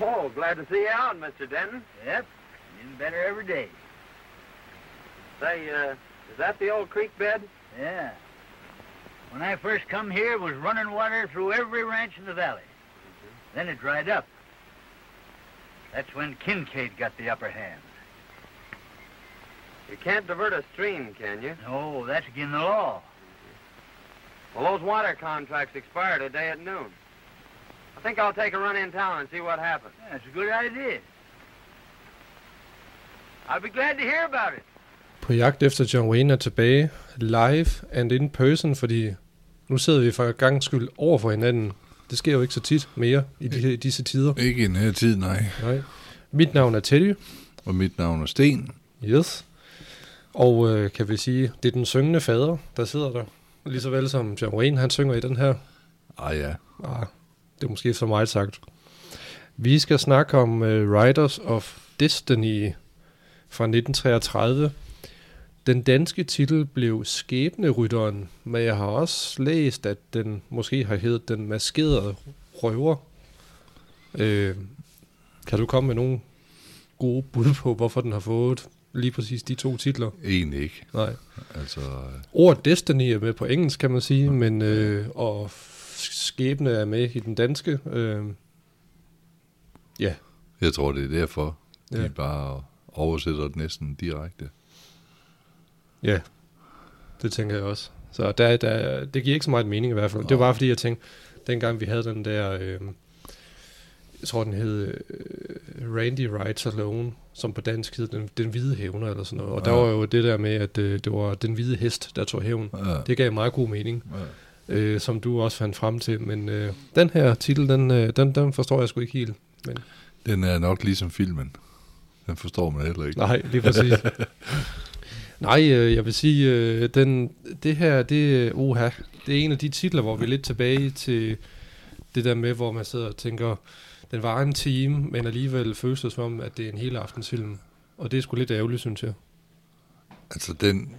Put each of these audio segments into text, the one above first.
Oh, glad to see you out, Mr. Denton. Yep, getting better every day. Say, uh, is that the old creek bed? Yeah. When I first come here, it was running water through every ranch in the valley. Then it dried up. That's when Kincaid got the upper hand. You can't divert a stream, can you? No, that's against the law. Well, those water contracts expire today at noon. I think I'll take a run in town and see what happens. Yeah, That's a good idea. I'll be glad to hear about it. På jagt efter John Wayne er tilbage live and in person, fordi nu sidder vi for gang skyld over for hinanden. Det sker jo ikke så tit mere i de, disse tider. Ikke i den her tid, nej. Nej. Mit navn er Teddy. Og mit navn er Sten. Yes. Og øh, kan vi sige, det er den syngende fader, der sidder der. Lige så vel som John Wayne, han synger i den her. Ah ja, Ah, det er måske for meget sagt. Vi skal snakke om uh, Riders of Destiny fra 1933. Den danske titel blev Skæbnerytteren, men jeg har også læst, at den måske har heddet Den Maskerede Røver. Øh, kan du komme med nogle gode bud på, hvorfor den har fået lige præcis de to titler? egentlig ikke. Nej. Altså, Ordet Destiny er med på engelsk, kan man sige, men øh, og skæbne er med i den danske. Øh, ja, jeg tror, det er derfor, de Ja. bare oversætter det næsten direkte. ja, det tænker jeg også. Så der, der, det giver ikke så meget mening i hvert fald. Det var bare fordi, jeg tænkte, dengang vi havde den der, øh, jeg tror den hed øh, Randy Rides Alone, som på dansk hed den, den hvide hævner eller sådan noget. Og der Ja. var jo det der med, at øh, det var den hvide hest, der tog hævn. Ja. Det gav meget god mening. Ja. Øh, som du også fandt frem til. Men øh, den her titel, den, øh, den, den forstår jeg sgu ikke helt. Men, Den er nok ligesom filmen. Den forstår man heller ikke. nej, lige præcis. nej, øh, jeg vil sige, øh, den, det her, det, uha, det er en af de titler, hvor vi er lidt tilbage til det der med, hvor man sidder og tænker, den var en time, men alligevel føles det som om, at det er en hele aftensfilm. Og det er sgu lidt ærgerligt, synes jeg. Altså, den,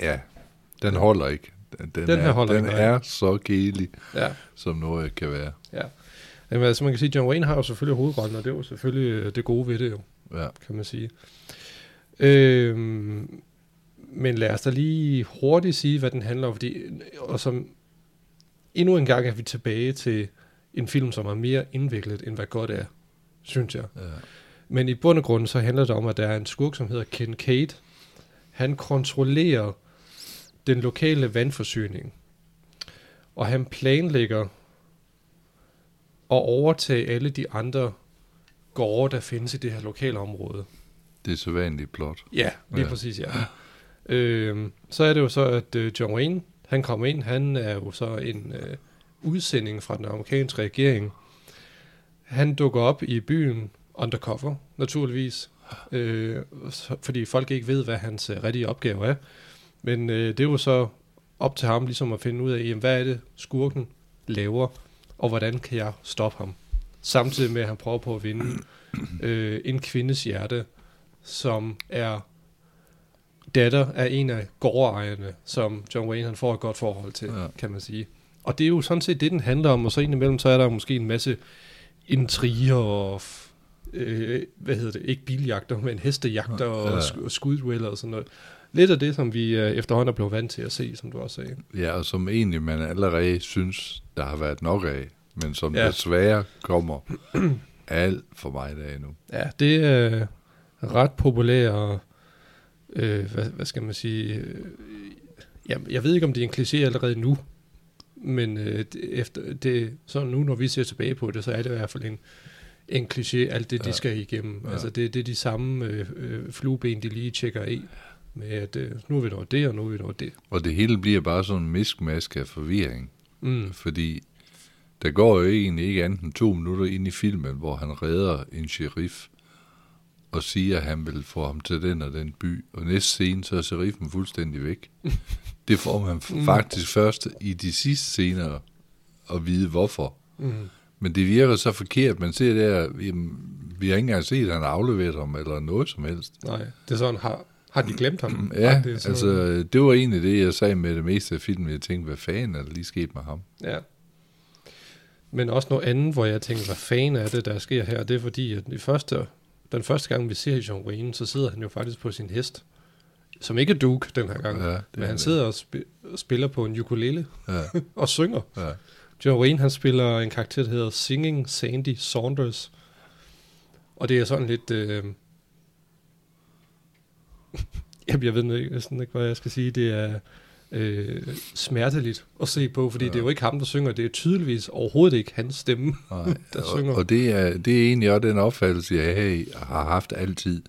ja, den holder ikke. Den, den, Den her er, holder den er så kedelig, Ja. som noget kan være. ja. Jamen, altså, man kan sige, at John Wayne har jo selvfølgelig hovedrollen, og det er jo selvfølgelig øh, det gode ved det jo. Ja. kan man sige. Øhm, men lad os da lige hurtigt sige, hvad den handler om, fordi, og som endnu en gang er vi tilbage til en film, som er mere indviklet, end hvad godt er, synes jeg. ja. Men i bund og grund, så handler det om, at der er en skurk, som hedder Kincaid. Han kontrollerer den lokale vandforsyning. Og han planlægger at overtage alle de andre gårde, der findes i det her lokale område. Det er så vanligt plot. Ja, lige Ja. præcis, ja. øhm, så er det jo så, at øh, John Wayne, han kommer ind, han er jo så en øh, udsending fra den amerikanske regering. Han dukker op i byen undercover, naturligvis, øh, fordi folk ikke ved, hvad hans øh, rigtige opgave er. Men øh, det er jo så op til ham ligesom at finde ud af, jamen, hvad er det skurken laver, og hvordan kan jeg stoppe ham? Samtidig med, at han prøver på at vinde øh, en kvindes hjerte, som er datter af en af gårdejerne, som John Wayne han får et godt forhold til, Ja. ja. kan man sige. Og det er jo sådan set det, den handler om, og så indimellem, så er der måske en masse intriger og, øh, hvad hedder det, ikke biljagter, men hestejagter Ja. og, sk- og skuddueller og sådan noget. Lidt af det, som vi øh, efterhånden er blevet vant til at se, som du også sagde. Ja, og som egentlig man allerede synes, der har været nok af, men som ja. Desværre kommer alt for meget af nu. Ja, det er ret populær, og, øh, hvad, hvad skal man sige, øh, jeg, jeg ved ikke, om det er en kliché allerede nu, men øh, det, efter det, så nu, når vi ser tilbage på det, så er det i hvert fald en, en kliché, alt det, de Ja. skal igennem. Ja. Altså, det, det er de samme øh, øh, flueben, de lige tjekker i, med at øh, nu er vi nået det, og nu er vi nået det. Og det hele bliver bare sådan en miskmask af forvirring, Mm. fordi der går jo egentlig ikke andet end to minutter ind i filmen, hvor han redder en sheriff og siger, at han vil få ham til den og den by. Og næste scene, så er sheriffen fuldstændig væk. Det får man Mm. faktisk først i de sidste scener at vide, hvorfor. Mm. Men det virker så forkert. Man ser der, jamen, vi har ikke engang set, at han afleveret ham, eller noget som helst. Nej, det er sådan, har, har de glemt ham? Ja, det altså, det var egentlig det, jeg sagde med det meste af filmen. Jeg tænkte, hvad fanden er der lige sket med ham? Ja. men også noget andet, hvor jeg tænker, hvad fanden er det, der sker her? Det er fordi, at i første, den første gang, vi ser John Wayne, så sidder han jo faktisk på sin hest. Som ikke er Duke den her gang, Ja, det men han det. sidder og sp- spiller på en ukulele Ja, og synger. ja. John Wayne, han spiller en karakter, der hedder Singing Sandy Saunders. Og det er sådan lidt... Øh... Jamen, jeg ved ikke, næsten ikke, hvad jeg skal sige. Det er øh, smerteligt at se på, fordi ja. det er jo ikke ham, der synger. Det er tydeligvis overhovedet ikke hans stemme, Nej, der og, synger. og det er, det er egentlig også den opfattelse, jeg har- haft altid,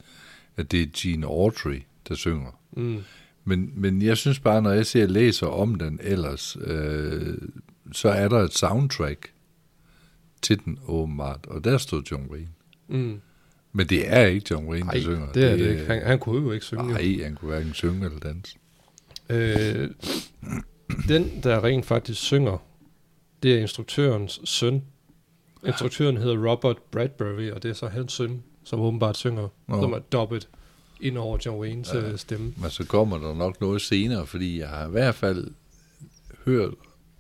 at det er Gene Autry, der synger. Mm. Men, men jeg synes bare, når jeg ser læser om den ellers, øh, så er der et soundtrack til den åbenbart, og der står John Wayne. Mm. Men det er ikke John Wayne, der synger. det er det ikke. Han, han kunne jo ikke synge. Nej, han kunne hverken synge eller danse. Øh, den, der rent faktisk synger, det er instruktørens søn. Instruktøren hedder Robert Bradbury, og det er så hans søn, som åbenbart synger, Nå. som er dobbelt ind over John Waynes Ja. ja. stemme. Men så kommer der nok noget senere, fordi jeg har i hvert fald hørt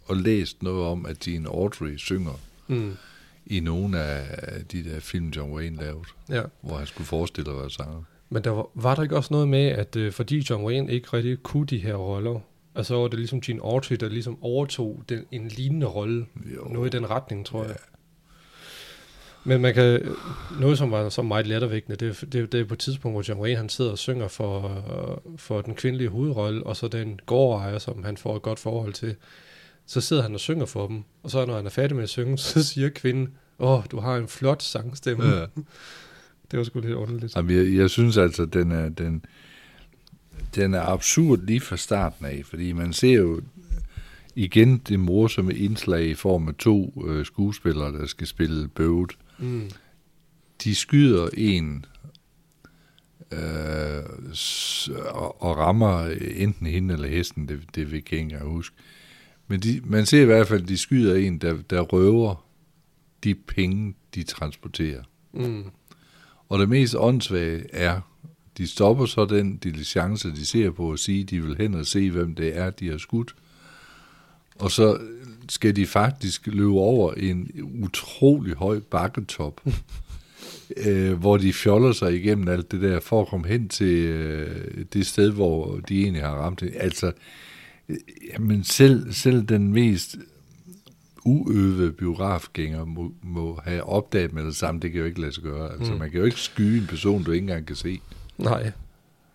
og læst noget om, at Gene Autry synger Mm. I nogle af de der film, John Wayne lavede, Ja. hvor han skulle forestille at være sanger. Men der var, var der ikke også noget med, at øh, fordi John Wayne ikke rigtig kunne de her roller, og så var det ligesom Gene Autry, der ligesom overtog den, en lignende rolle, noget i den retning, tror jeg. Men man kan, noget som var så meget lettervægtende, det, det, det er på et tidspunkt, hvor John Wayne han sidder og synger for, for den kvindelige hovedrolle, og så den gårdejer, som han får et godt forhold til. Så sidder han og synger for dem, og så når han er færdig med at synge, så siger kvinden, åh, oh, du har en flot sangstemme. Ja. Det var sgu lidt underligt. Jamen, jeg, jeg synes altså, den er, den, den er absurd lige fra starten af, fordi man ser jo igen det morsomme indslag i form af to øh, skuespillere, der skal spille bøvet. Mm. De skyder en øh, og, og rammer enten hende eller hesten, det, det vil jeg ikke engang huske. Men de, man ser i hvert fald, at de skyder en, der, der røver de penge, de transporterer. Mm. Og det mest åndssvage er, de stopper så den diligence, de ser på at sige, de vil hen og se, hvem det er, de har skudt. Og så skal de faktisk løbe over en utrolig høj bakketop, øh, hvor de fjoller sig igennem alt det der, for at komme hen til øh, det sted, hvor de egentlig har ramt det. Altså, øh, jamen selv, selv den mest uøvede biografgænger må, må have opdaget med det samme. Det kan jo ikke lade sig gøre. Altså, Mm. man kan jo ikke skyde en person, du ikke engang kan se. Nej,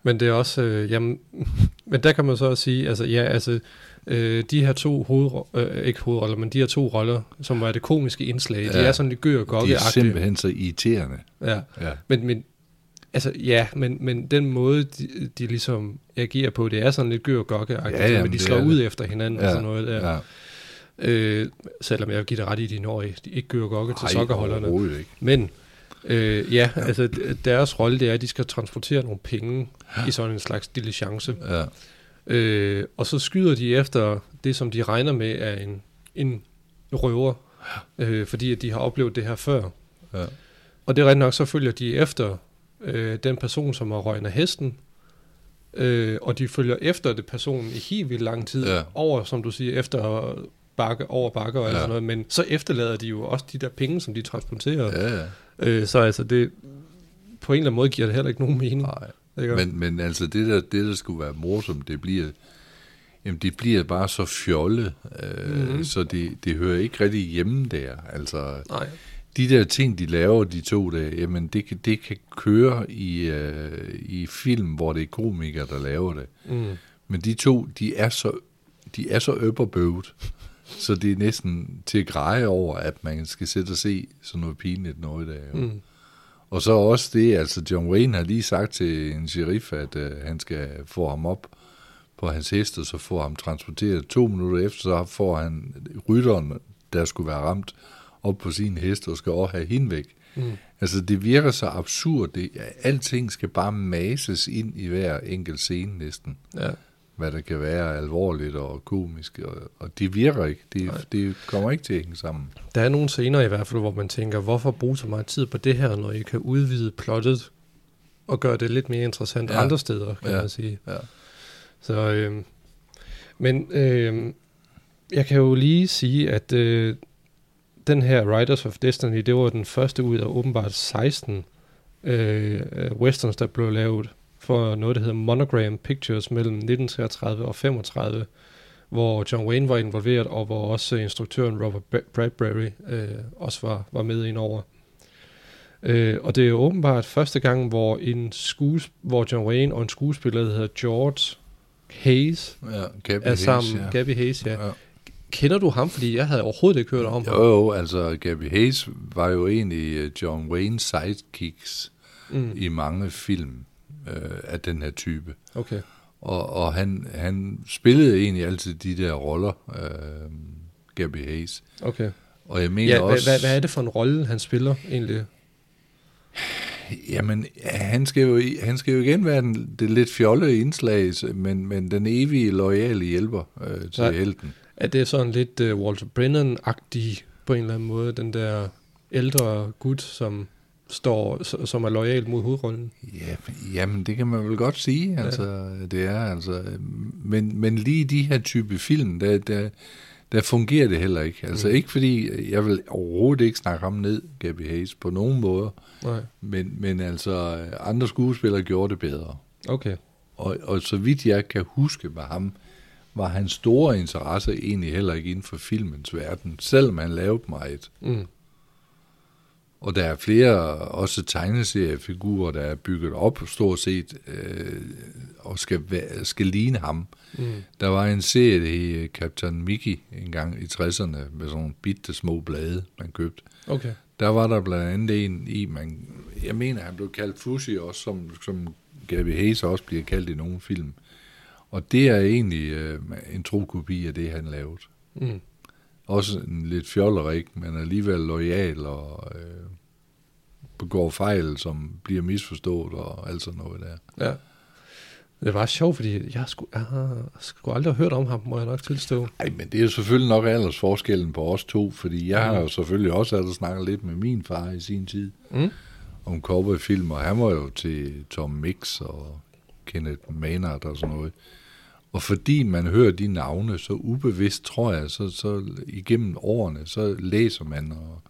men det er også, øh, jamen, men der kan man så også sige, altså ja, altså, øh, de her to hovedroller, øh, ikke hovedroller, men de her to roller, som var det komiske indslag, ja. de er sådan lidt gør og De er gokke simpelthen så irriterende. Ja, Ja. men, men altså ja, men, men den måde, de, de ligesom agerer på, det er sådan lidt gør og gokke Ja, ja, jamen, men de slår ud det. efter hinanden Ja, og sådan noget der. Ja. Øh, selvom jeg vil give det ret i, de når de ikke gør gokke til sokkerholderne. ikke. Men øh, ja, altså d- deres rolle det er, at de skal transportere nogle penge i sådan en slags diligence. Ja. Øh, og så skyder de efter det, som de regner med er en, en røver, øh, fordi at de har oplevet det her før. Ja. Og det er rigtigt nok, så følger de efter øh, den person, som har røgnet hesten, øh, og de følger efter det personen i helt vildt lang tid, Ja. over, som du siger, efter bakke, over bakker og ja. Sådan noget, men så efterlader de jo også de der penge, som de transporterer. Ja, ja. Øh, så altså det, på en eller anden måde giver det heller ikke nogen mening. Nej. Ikke? Men, men altså, det der, det der skulle være morsomt, det bliver, jamen, det bliver bare så fjollet, øh, Mhm. mm-hmm. så det, det hører ikke rigtig hjemme der. Altså, Nej. De der ting, de laver, de to der, jamen, det kan, det kan køre i, øh, i film, hvor det er komikere, der laver det. Mm. Men de to, de er så, de er så øpperbøvet, så det er næsten til at greje over, at man skal sætte og se sådan noget pinligt noget der. Jo. Mm. Og så også det, altså John Wayne har lige sagt til en sheriff, at øh, han skal få ham op på hans hest, og så får ham transporteret to minutter efter, så får han rytteren, der skulle være ramt, op på sin hest, og skal også have hende væk. Mm. Altså, det virker så absurd. Det, alting skal bare mases ind i hver enkelt scene næsten. Ja. Hvad der kan være alvorligt og komisk. Og, og det virker ikke. Det, Nej. det kommer ikke til at hænge sammen. Der er nogle scener i hvert fald, hvor man tænker, hvorfor bruge så meget tid på det her, når I kan udvide plottet og gøre det lidt mere interessant ja. Andre steder, kan. Ja. man sige. Ja. Så, øh, men øh, jeg kan jo lige sige, at øh, den her Riders of Destiny, det var den første ud af åbenbart 16 øh, øh, westerns, der blev lavet for noget, der hedder Monogram Pictures mellem 1933 og 35, hvor John Wayne var involveret, og hvor også instruktøren Robert Bra- Bradbury øh, også var, var med ind over. Øh, og det er åbenbart første gang, hvor, en skues- hvor John Wayne og en skuespiller, der hedder George Hayes, Ja, Gabby er Hayes, sammen. ja. Gabby Hayes, ja. Ja. Kender du ham? Fordi jeg havde overhovedet ikke hørt om ham. Jo, jo, altså Gabby Hayes var jo egentlig øh, John Waynes sidekicks Mm. i mange film øh, af den her type. Okay. Og, og han, han spillede egentlig altid de der roller, øh, Gabby Hayes. Okay. Og jeg mener Ja, hvad, også... hvad, hvad er det for en rolle, han spiller egentlig? Jamen, han skal jo, han skal jo igen være den, det lidt fjollede indslag, men, men den evige, loyale hjælper øh, til Nej. helten. Er det sådan lidt uh, Walter Brennan-agtig på en eller anden måde, den der ældre gut, som står, som er lojal mod hovedrollen? Ja, jamen, det kan man vel godt sige, altså, det er, altså, men, men lige de her type film, der, der, der fungerer det heller ikke. Altså, Mm. ikke fordi, jeg vil overhovedet ikke snakke ham ned, Gabby Hayes, på nogen måder, Nej. men, men altså, andre skuespillere gjorde det bedre. Okay. Og, og så vidt jeg kan huske med ham, var hans store interesse egentlig heller ikke inden for filmens verden, selvom han lavede meget. Mm. Og der er flere også tegneseriefigurer, der er bygget op stort set øh, og skal, skal ligne ham. Mm. Der var en serie, der hed Captain Mickey en gang i 60'erne med sådan nogle bitte små blade, man købte. Okay. Der var der blandt andet en i, man, jeg mener, han blev kaldt Fuzzy også, som, som Gabby Hayes også bliver kaldt i nogle film. Og det er egentlig øh, en tro kopi af det, han lavede. Mm. Også en lidt fjollerik, men alligevel lojal og øh, begår fejl, som bliver misforstået og alt sådan noget der. Ja. Det var sjovt, fordi jeg skulle, jeg har sgu aldrig hørt om ham, må jeg nok tilstå. Ej, men det er selvfølgelig nok aldersforskellen på os to, fordi jeg har jo selvfølgelig også altså snakket lidt med min far i sin tid Mm. om cowboyfilm, og han var jo til Tom Mix og Kenneth Maynard og sådan noget. Og fordi man hører de navne så ubevidst, tror jeg, så, så igennem årene, så læser man og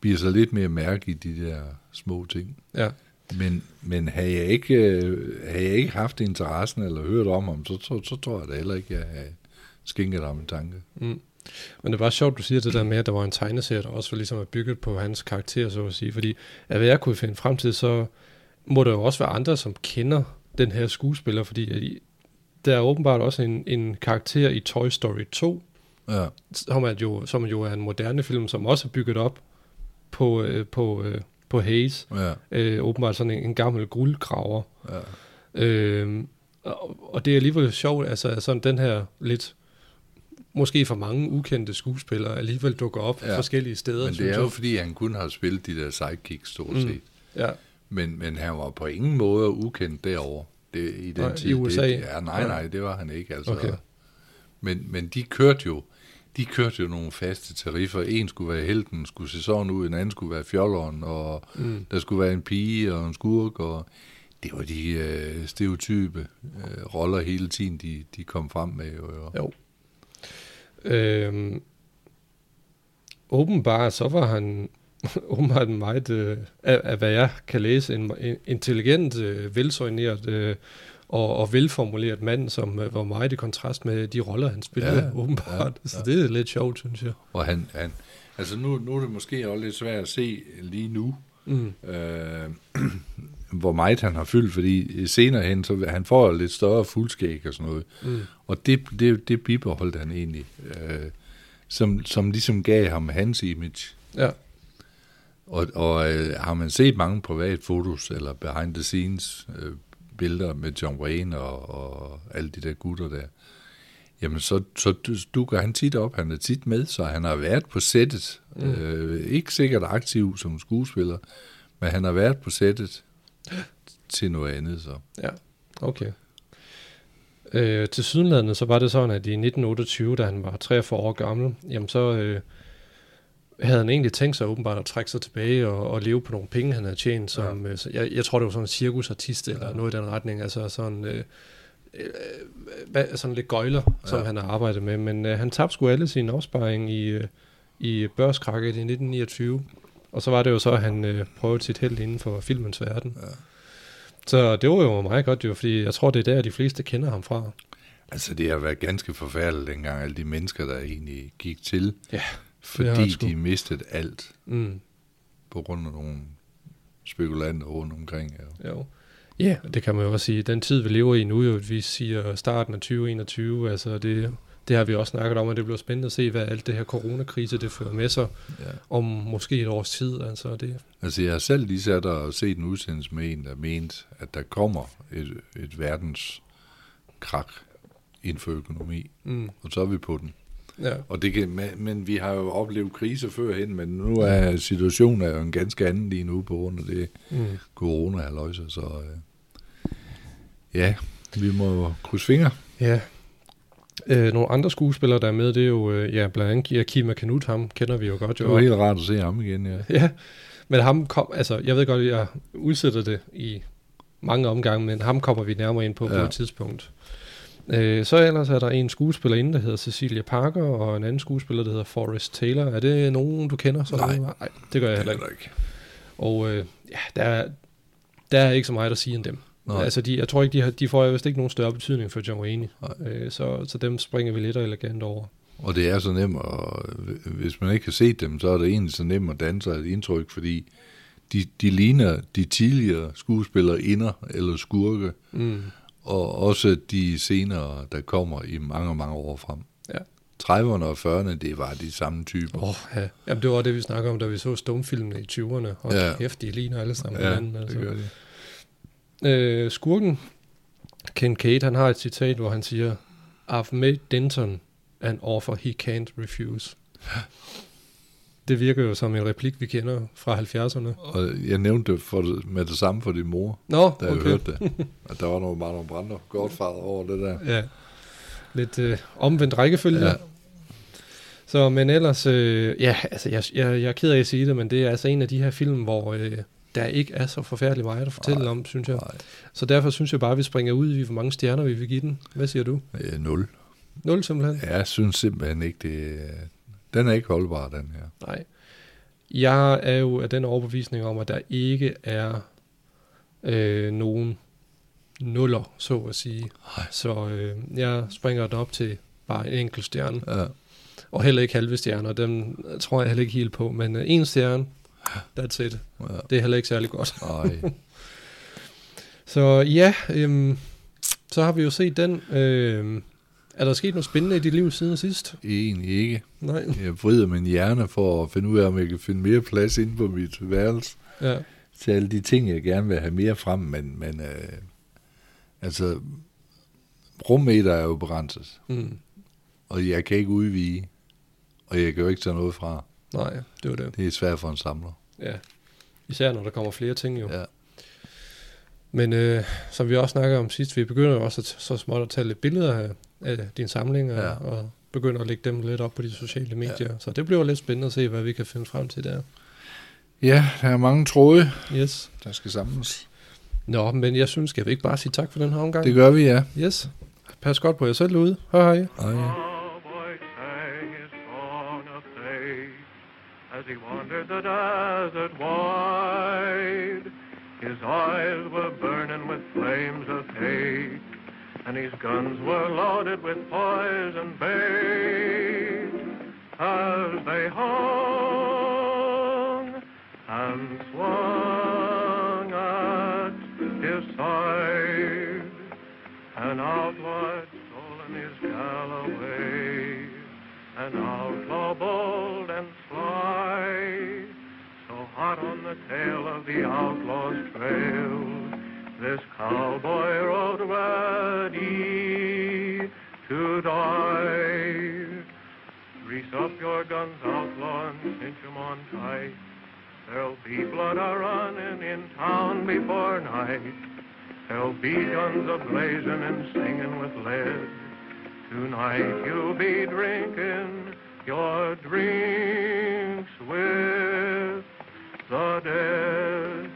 bliver så lidt mere mærke i de der små ting. Ja. Men, men havde, jeg ikke, øh, havde jeg ikke haft interessen eller hørt om ham, så, så, så tror jeg da heller ikke, jeg havde skænket ham en tanke. Mm. Men det var sjovt, du siger det der med, at der var en tegneserie, der også var ligesom er bygget på hans karakter, så at sige. Fordi at hvad jeg kunne finde frem til, så må der jo også være andre, som kender den her skuespiller, fordi der er åbenbart også en, en karakter i Toy Story 2, Ja, som, er jo, som jo er en moderne film, som også er bygget op på, øh, på, øh, på Hayes. ja, Øh, åbenbart sådan en, en gammel guldgraver. ja. Øh, og, og det er alligevel sjovt, altså sådan den her lidt, måske for mange ukendte skuespillere, alligevel dukker op ja. Forskellige steder. Men det er jo fordi, han kun har spillet de der sidekicks stort Mm. set. Ja, Men, men han var på ingen måde ukendt derovre. Det, I den i tid. USA? Det, ja, nej, nej, det var han ikke. Altså. Okay. Men, men de kørte jo de kørte jo nogle faste tariffer. En skulle være helten, skulle se sådan ud, en anden skulle være fjolleren, og Mm. der skulle være en pige og en skurk, og det var de øh, stereotype øh, roller hele tiden, de, de kom frem med. Jo, jo. Jo. Øhm, åbenbart så var han åbenbart en meget, øh, af, af hvad jeg kan læse, en, en intelligent, øh, velsøgneret øh, og, og velformuleret mand, som øh, var meget i kontrast med de roller, han spillede, Ja, åbenbart. ja, Så ja. det er lidt sjovt, synes jeg. Og han, han altså nu, nu er det måske også lidt svært at se lige nu, Mm. øh, hvor meget han har fyldt, fordi senere hen, så han får lidt større fuldskæg og sådan noget. Mm. Og det, det, det bibeholdt han egentlig, øh, som, som ligesom gav ham hans image. Ja. Og, og øh, har man set mange private fotos, eller behind the scenes øh, billeder med John Wayne og, og alle de der gutter der, jamen så, så du- dukker han tit op, han er tit med, så han har været på sættet, mm. øh, ikke sikkert aktiv som skuespiller, men han har været på sættet til noget andet så. Ja, okay. Øh, til sydenlandet, så var det sådan, at i 1928, da han var 43 år gammel, jamen så øh, havde han egentlig tænkt sig åbenbart at trække sig tilbage og, og leve på nogle penge, han havde tjent. Som, ja. øh, så jeg, jeg tror, det var sådan en cirkusartist eller Ja. noget i den retning. Altså sådan, øh, øh, sådan lidt gøjler, som Ja. han har arbejdet med. Men øh, han tabte sgu alle sin opsparing i, øh, i børskrakket i 1929. Og så var det jo så, at han øh, prøvede sit held inden for filmens verden. Ja. Så det var jo meget godt jo, fordi jeg tror, det er der, de fleste kender ham fra. Altså, det har været ganske forfærdeligt dengang, alle de mennesker, der egentlig gik til, Ja, fordi sgu. de mistede alt Mm, på grund af nogle spekulanter rundt omkring. Ja. jo. Ja, det kan man jo også sige. Den tid, vi lever i nu, jo, vi siger starten af 2021, altså det, det har vi også snakket om, at det bliver spændende at se, hvad alt det her coronakrise, det fører med sig Ja. om måske et års tid. Altså det, Altså, jeg har selv lige sat og set en udsendelse med en, der mente, at der kommer et, et verdens krak inden for økonomi, mm, og så er vi på den. Ja, Og det kan, men, men vi har jo oplevet kriser førhen, men nu er situationen er jo en ganske anden lige nu på grund af det mm, corona halløjse, så øh, ja, vi må krydse fingre. ja. Øh, nogle andre skuespillere, der er med, det er jo øh, ja, blandt andet Akima Kanut, ham kender vi jo godt. Det Jo. var helt rart at se ham igen, ja. Ja, men ham kom, altså jeg ved godt, at jeg udsætter det i mange omgange, men ham kommer vi nærmere ind på. Ja. på et tidspunkt. Øh, så ellers er der en skuespiller inde, der hedder Cecilia Parker, og en anden skuespiller, der hedder Forrest Taylor. Er det nogen, du kender? Så Nej. Nej, det gør jeg heller ikke. Ikke. Og øh, ja, der er, der er ikke så meget at sige om dem. Nej. Altså, de, jeg tror ikke, de, har, de får vist ikke nogen større betydning for John Wayne. Øh, så, så dem springer vi lidt og elegant over. Og det er så nemt, og hvis man ikke har set dem, så er det egentlig så nemt at danne sig et indtryk, fordi de, de ligner de tidligere skuespillere inder eller skurke, Mm. Og også de senere, der kommer i mange, mange år frem. Ja. 30'erne og 40'erne, det var de samme typer. Oh, ja. Jamen, det var det, vi snakker om, da vi så stumfilmene i 20'erne. Og ja. Kæft, de ligner alle sammen ja, hinanden. det Altså. gør det. Øh, skurken, Ken Kate, han har et citat, hvor han siger, I've made Denton an offer he can't refuse. Det virker jo som en replik, vi kender fra 70'erne. Og jeg nævnte det for, med det samme for din mor, Nå, da jeg okay. hørte det. At der var nogle, bare nogle brænder godfader over det der. Ja. Lidt øh, omvendt rækkefølge. Ja. Så, men ellers, øh, ja, altså, jeg, jeg, jeg er ked af at sige det, men det er altså en af de her film, hvor øh, der ikke er så forfærdeligt meget at fortælle Nej. om, synes jeg. Nej, Så derfor synes jeg bare, at vi springer ud i, hvor mange stjerner vi vil give den. Hvad siger du? øh, nul. Nul simpelthen? Jeg synes simpelthen ikke, det den er ikke holdbar, den her. Nej. Jeg er jo af den overbevisning om, at der ikke er øh, nogen nuller, så at sige. Nej. Så øh, jeg springer den op til bare en enkelt stjerne. Ja. Og heller ikke halve stjerner, dem tror jeg heller ikke helt på. Men øh, en stjerne, that's it. Ja. Det er heller ikke særlig godt. Nej. Så ja, øhm, så har vi jo set den. Øhm, er der sket noget spændende i dit liv siden sidst? Egentlig ikke. Nej. Jeg vrider min hjerne for at finde ud af, om jeg kan finde mere plads inde på mit værelse Ja. til alle de ting, jeg gerne vil have mere frem, men, men øh, altså, rummeter er jo begrænset, Mm. og jeg kan ikke udvige, og jeg kan jo ikke tage noget fra. Nej, det var det. Det er svært for en samler. Ja. Især når der kommer flere ting jo. Ja. Men øh, som vi også snakkede om sidst, vi begynder jo også at, så småt at tage lidt billeder af, af din samling, og, Ja. og begynder at lægge dem lidt op på de sociale medier. Ja. Så det bliver lidt spændende at se, hvad vi kan finde frem til der. Ja, der er mange tråde, Yes. der skal samles. Nå, men jeg synes, skal vi ikke bare sige tak for den her omgang? Det gør vi, ja. Yes. Pas godt på jer selv ude. Hej hej. Hej. As he wandered the desert wide. His eyes were burning with flames of hate, and his guns were loaded with poison bait. As they hung and swung at his side, an outlaw had stolen his Galloway, an outlaw bold and sly, so hot on the tail of the outlaw's trail, this cowboy rode ready to die. Grease up your guns, outlaw, and cinch 'em on tight. There'll be blood a running in town before night. There'll be guns a blazing and singing with lead. Tonight you'll be drinking your drinks with the dead.